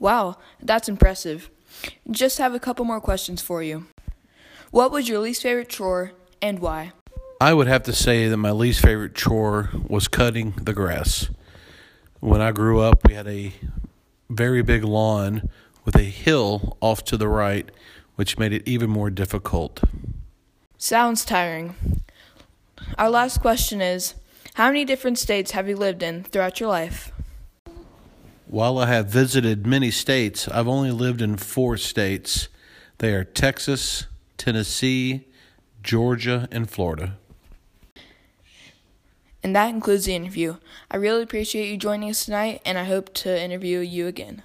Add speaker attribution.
Speaker 1: Wow, that's impressive. Just have a couple more questions for you. What was your least favorite chore and why?
Speaker 2: I would have to say that my least favorite chore was cutting the grass. When I grew up, we had a very big lawn with a hill off to the right, which made it even more difficult.
Speaker 1: Sounds tiring. Our last question is How many different states have you lived in throughout your life?
Speaker 2: While I have visited many states, I've only lived in four states. They are Texas, Tennessee, Georgia, and Florida.
Speaker 1: And that concludes the interview. I really appreciate you joining us tonight, and I hope to interview you again.